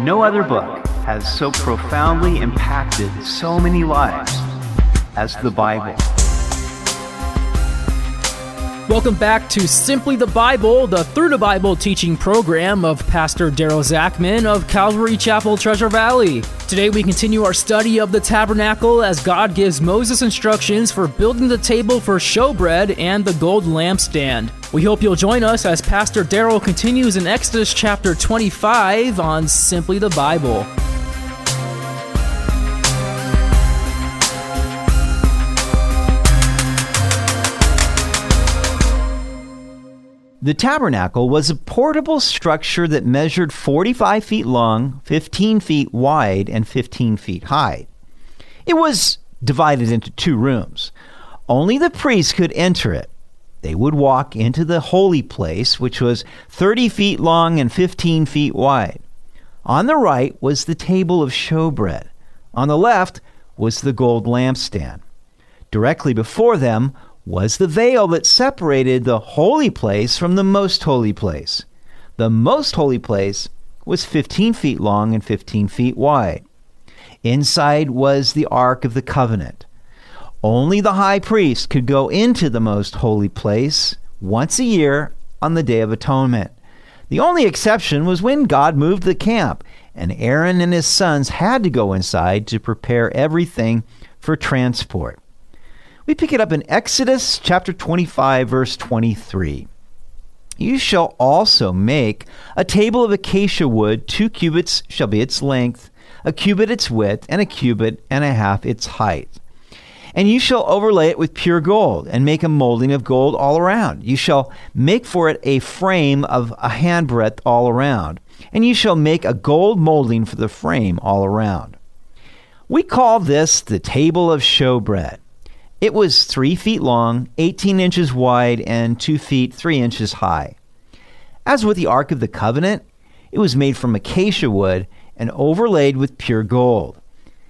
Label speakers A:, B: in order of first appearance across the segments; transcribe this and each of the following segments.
A: No other book has so profoundly impacted so many lives as the Bible.
B: Welcome back to Simply the Bible, the Through the Bible teaching program of Pastor Daryl Zachman of Calvary Chapel, Treasure Valley. Today we continue our study of the tabernacle as God gives Moses instructions for building the table for showbread and the gold lampstand. We hope you'll join us as Pastor Daryl continues in Exodus chapter 25 on Simply the Bible.
C: The tabernacle was a portable structure that measured 45 feet long, 15 feet wide, and 15 feet high. It was divided into two rooms. Only the priests could enter it they would walk into the holy place, which was 30 feet long and 15 feet wide. On the right was the table of showbread. On the left was the gold lampstand. Directly before them was the veil that separated the holy place from the most holy place. The most holy place was 15 feet long and 15 feet wide. Inside was the Ark of the Covenant. Only the high priest could go into the most holy place once a year on the Day of Atonement. The only exception was when God moved the camp, and Aaron and his sons had to go inside to prepare everything for transport. We pick it up in Exodus chapter 25, verse 23. You shall also make a table of acacia wood, two cubits shall be its length, a cubit its width, and a cubit and a half its height. And you shall overlay it with pure gold, and make a molding of gold all around. You shall make for it a frame of a handbreadth all around, and you shall make a gold molding for the frame all around. We call this the table of showbread. It was three feet long, 18 inches wide, and two feet three inches high. As with the Ark of the Covenant, it was made from acacia wood and overlaid with pure gold.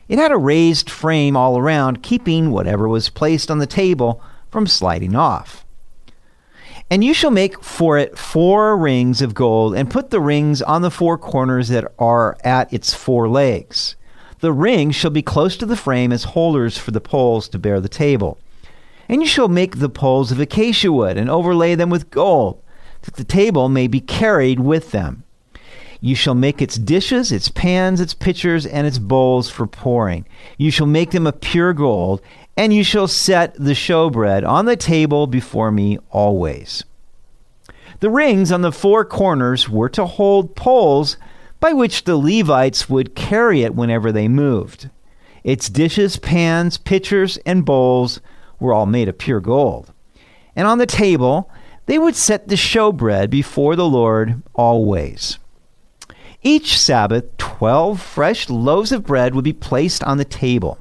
C: It had a raised frame all around, keeping whatever was placed on the table from sliding off. And you shall make for it four rings of gold, and put the rings on the four corners that are at its four legs. The rings shall be close to the frame as holders for the poles to bear the table. And you shall make the poles of acacia wood, and overlay them with gold, that the table may be carried with them. You shall make its dishes, its pans, its pitchers, and its bowls for pouring. You shall make them of pure gold, and you shall set the showbread on the table before me always. The rings on the four corners were to hold poles by which the Levites would carry it whenever they moved. Its dishes, pans, pitchers, and bowls were all made of pure gold. And on the table, they would set the showbread before the Lord always. Each Sabbath, 12 fresh loaves of bread would be placed on the table.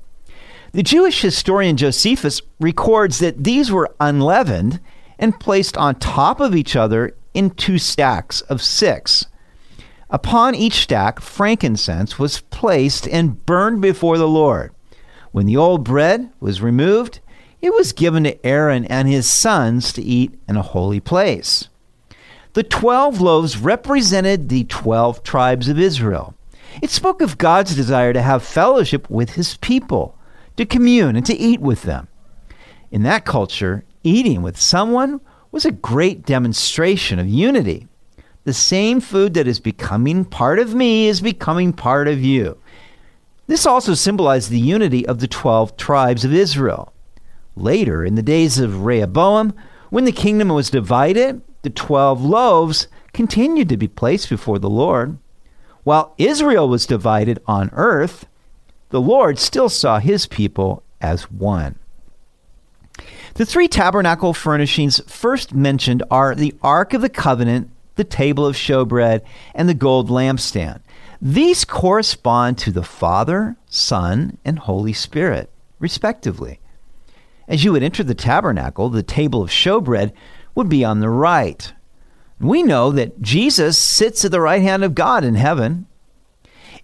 C: The Jewish historian Josephus records that these were unleavened and placed on top of each other in two stacks of six. Upon each stack, frankincense was placed and burned before the Lord. When the old bread was removed, it was given to Aaron and his sons to eat in a holy place. The 12 loaves represented the 12 tribes of Israel. It spoke of God's desire to have fellowship with his people, to commune and to eat with them. In that culture, eating with someone was a great demonstration of unity. The same food that is becoming part of me is becoming part of you. This also symbolized the unity of the 12 tribes of Israel. Later, in the days of Rehoboam, when the kingdom was divided, the 12 loaves continued to be placed before the Lord. While Israel was divided on earth, the Lord still saw his people as one. The three tabernacle furnishings first mentioned are the Ark of the Covenant, the table of showbread, and the gold lampstand. These correspond to the Father, Son, and Holy Spirit, respectively. As you would enter the tabernacle, the table of showbread would be on the right. We know that Jesus sits at the right hand of God in heaven.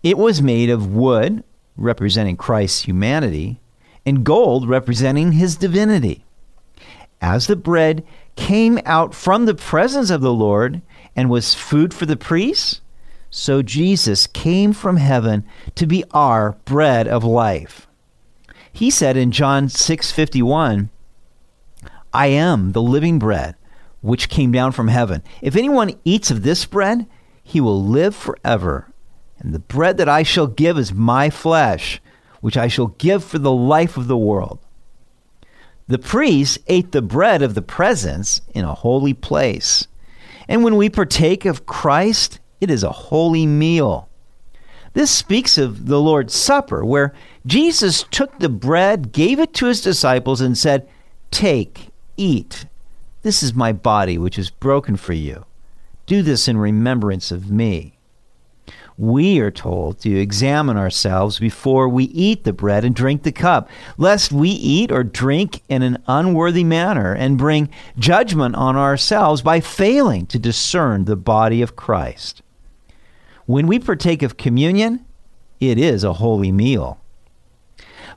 C: It was made of wood, representing Christ's humanity, and gold, representing his divinity. As the bread came out from the presence of the Lord and was food for the priests, so Jesus came from heaven to be our bread of life. He said in John 6:51, I am the living bread which came down from heaven. If anyone eats of this bread, he will live forever. And the bread that I shall give is my flesh, which I shall give for the life of the world. The priests ate the bread of the presence in a holy place. And when we partake of Christ, it is a holy meal. This speaks of the Lord's Supper, where Jesus took the bread, gave it to his disciples, and said, Take, eat. This is my body, which is broken for you. Do this in remembrance of me we are told to examine ourselves before we eat the bread and drink the cup, lest we eat or drink in an unworthy manner and bring judgment on ourselves by failing to discern the body of Christ. When we partake of communion, it is a holy meal.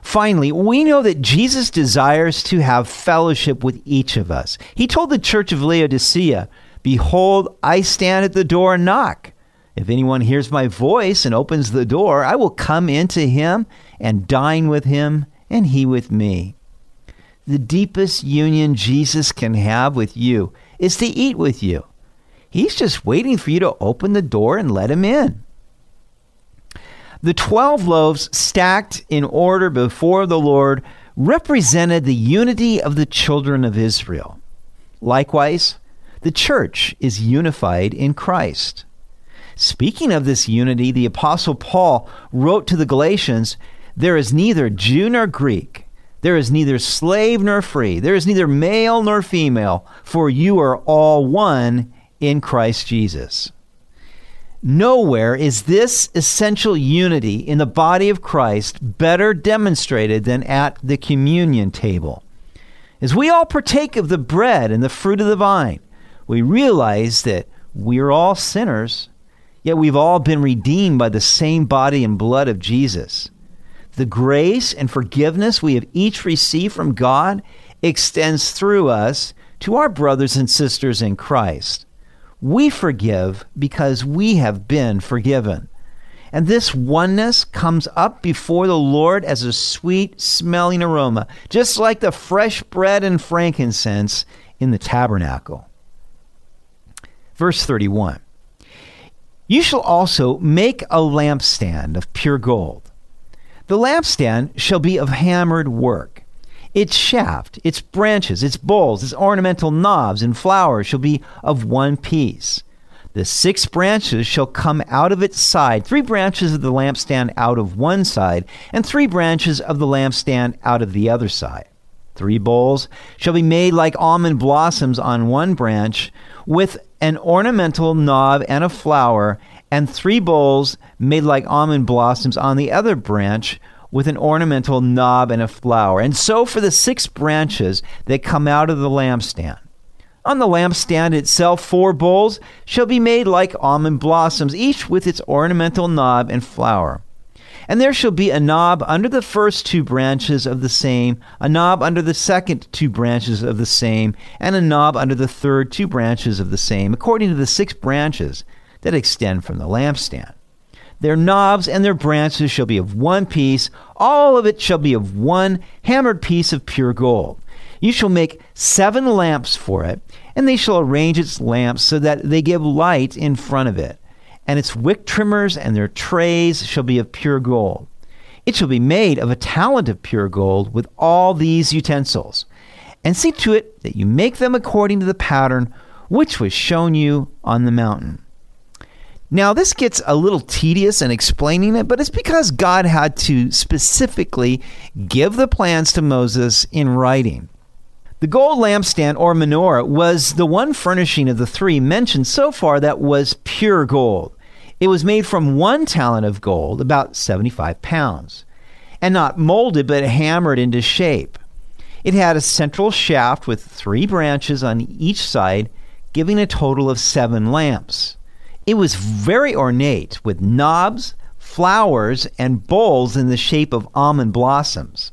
C: Finally, we know that Jesus desires to have fellowship with each of us. He told the church of Laodicea, Behold, I stand at the door and knock. If anyone hears my voice and opens the door, I will come into him and dine with him, and he with me. The deepest union Jesus can have with you is to eat with you. He's just waiting for you to open the door and let him in. The 12 loaves stacked in order before the Lord represented the unity of the children of Israel. Likewise, the church is unified in Christ. Speaking of this unity, the Apostle Paul wrote to the Galatians There is neither Jew nor Greek, there is neither slave nor free, there is neither male nor female, for you are all one in Christ Jesus. Nowhere is this essential unity in the body of Christ better demonstrated than at the communion table. As we all partake of the bread and the fruit of the vine, we realize that we are all sinners Yet we've all been redeemed by the same body and blood of Jesus. The grace and forgiveness we have each received from God extends through us to our brothers and sisters in Christ. We forgive because we have been forgiven. And this oneness comes up before the Lord as a sweet smelling aroma, just like the fresh bread and frankincense in the tabernacle. Verse 31 you shall also make a lampstand of pure gold. The lampstand shall be of hammered work. Its shaft, its branches, its bowls, its ornamental knobs and flowers shall be of one piece. The six branches shall come out of its side, three branches of the lampstand out of one side, and three branches of the lampstand out of the other side. Three bowls shall be made like almond blossoms on one branch, with an ornamental knob and a flower, and three bowls made like almond blossoms on the other branch with an ornamental knob and a flower. And so for the six branches that come out of the lampstand. On the lampstand itself, four bowls shall be made like almond blossoms, each with its ornamental knob and flower. And there shall be a knob under the first two branches of the same, a knob under the second two branches of the same, and a knob under the third two branches of the same, according to the six branches that extend from the lampstand. Their knobs and their branches shall be of one piece, all of it shall be of one hammered piece of pure gold. You shall make seven lamps for it, and they shall arrange its lamps so that they give light in front of it and its wick trimmers and their trays shall be of pure gold. It shall be made of a talent of pure gold with all these utensils. And see to it that you make them according to the pattern which was shown you on the mountain. Now, this gets a little tedious in explaining it, but it's because God had to specifically give the plans to Moses in writing. The gold lampstand or menorah was the one furnishing of the three mentioned so far that was pure gold. It was made from one talent of gold, about 75 pounds, and not molded but hammered into shape. It had a central shaft with three branches on each side, giving a total of seven lamps. It was very ornate with knobs, flowers, and bowls in the shape of almond blossoms.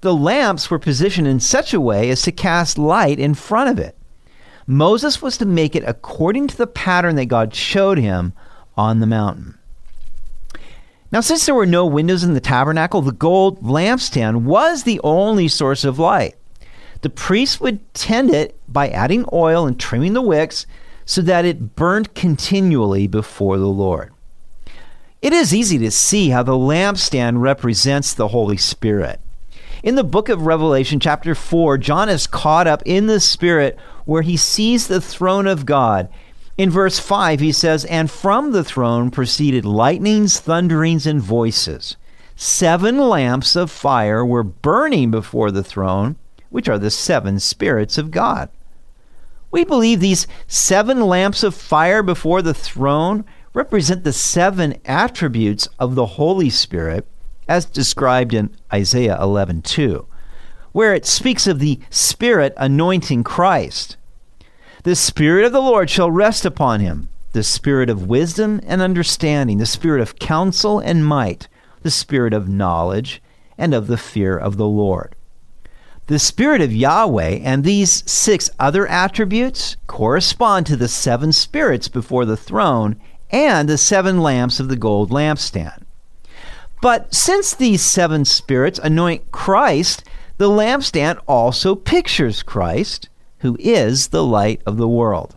C: The lamps were positioned in such a way as to cast light in front of it. Moses was to make it according to the pattern that God showed him on the mountain. Now, since there were no windows in the tabernacle, the gold lampstand was the only source of light. The priest would tend it by adding oil and trimming the wicks so that it burned continually before the Lord. It is easy to see how the lampstand represents the Holy Spirit. In the book of Revelation, chapter 4, John is caught up in the Spirit where he sees the throne of God. In verse 5, he says, And from the throne proceeded lightnings, thunderings, and voices. Seven lamps of fire were burning before the throne, which are the seven spirits of God. We believe these seven lamps of fire before the throne represent the seven attributes of the Holy Spirit as described in Isaiah 11:2, where it speaks of the Spirit anointing Christ. The Spirit of the Lord shall rest upon him, the Spirit of wisdom and understanding, the Spirit of counsel and might, the Spirit of knowledge and of the fear of the Lord. The Spirit of Yahweh and these six other attributes correspond to the seven spirits before the throne and the seven lamps of the gold lampstand. But since these seven spirits anoint Christ, the lampstand also pictures Christ, who is the light of the world.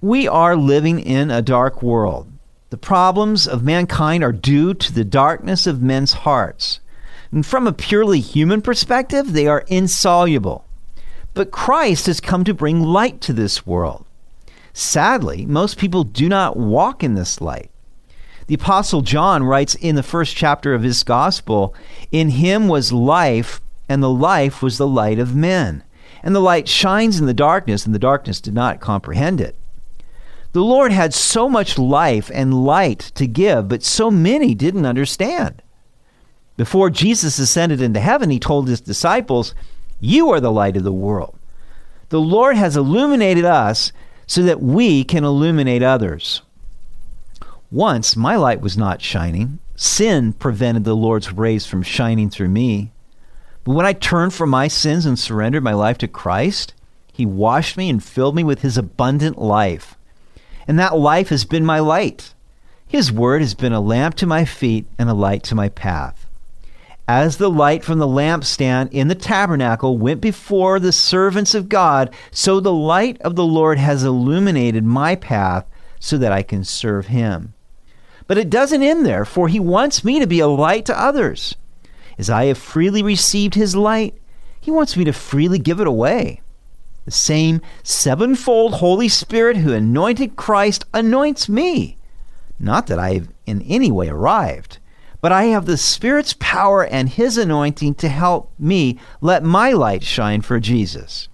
C: We are living in a dark world. The problems of mankind are due to the darkness of men's hearts. And from a purely human perspective, they are insoluble. But Christ has come to bring light to this world. Sadly, most people do not walk in this light. The Apostle John writes in the first chapter of his gospel In him was life, and the life was the light of men. And the light shines in the darkness, and the darkness did not comprehend it. The Lord had so much life and light to give, but so many didn't understand. Before Jesus ascended into heaven, he told his disciples, You are the light of the world. The Lord has illuminated us so that we can illuminate others. Once my light was not shining. Sin prevented the Lord's rays from shining through me. But when I turned from my sins and surrendered my life to Christ, He washed me and filled me with His abundant life. And that life has been my light. His word has been a lamp to my feet and a light to my path. As the light from the lampstand in the tabernacle went before the servants of God, so the light of the Lord has illuminated my path so that I can serve Him. But it doesn't end there, for he wants me to be a light to others. As I have freely received his light, he wants me to freely give it away. The same sevenfold Holy Spirit who anointed Christ anoints me. Not that I have in any way arrived, but I have the Spirit's power and his anointing to help me let my light shine for Jesus.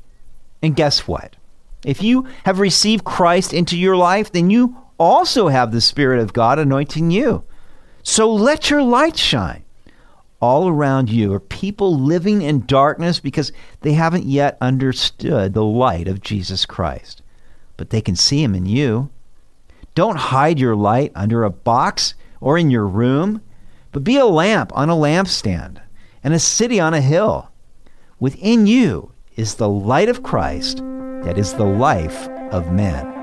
C: And guess what? If you have received Christ into your life, then you also have the Spirit of God anointing you. So let your light shine. All around you are people living in darkness because they haven't yet understood the light of Jesus Christ. But they can see him in you. Don't hide your light under a box or in your room, but be a lamp on a lampstand and a city on a hill. Within you is the light of Christ that is the life of men.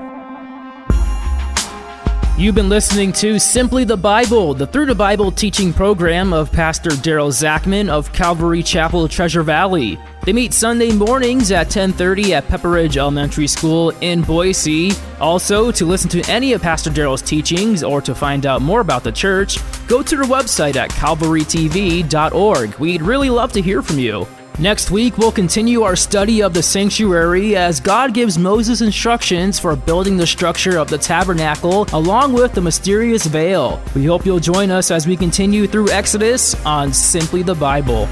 B: You've been listening to Simply the Bible, the Through the Bible teaching program of Pastor Daryl Zachman of Calvary Chapel, Treasure Valley. They meet Sunday mornings at 10:30 at Pepperidge Elementary School in Boise. Also, to listen to any of Pastor Daryl's teachings or to find out more about the church, go to their website at calvarytv.org. We'd really love to hear from you. Next week, we'll continue our study of the sanctuary as God gives Moses instructions for building the structure of the tabernacle along with the mysterious veil. We hope you'll join us as we continue through Exodus on Simply the Bible.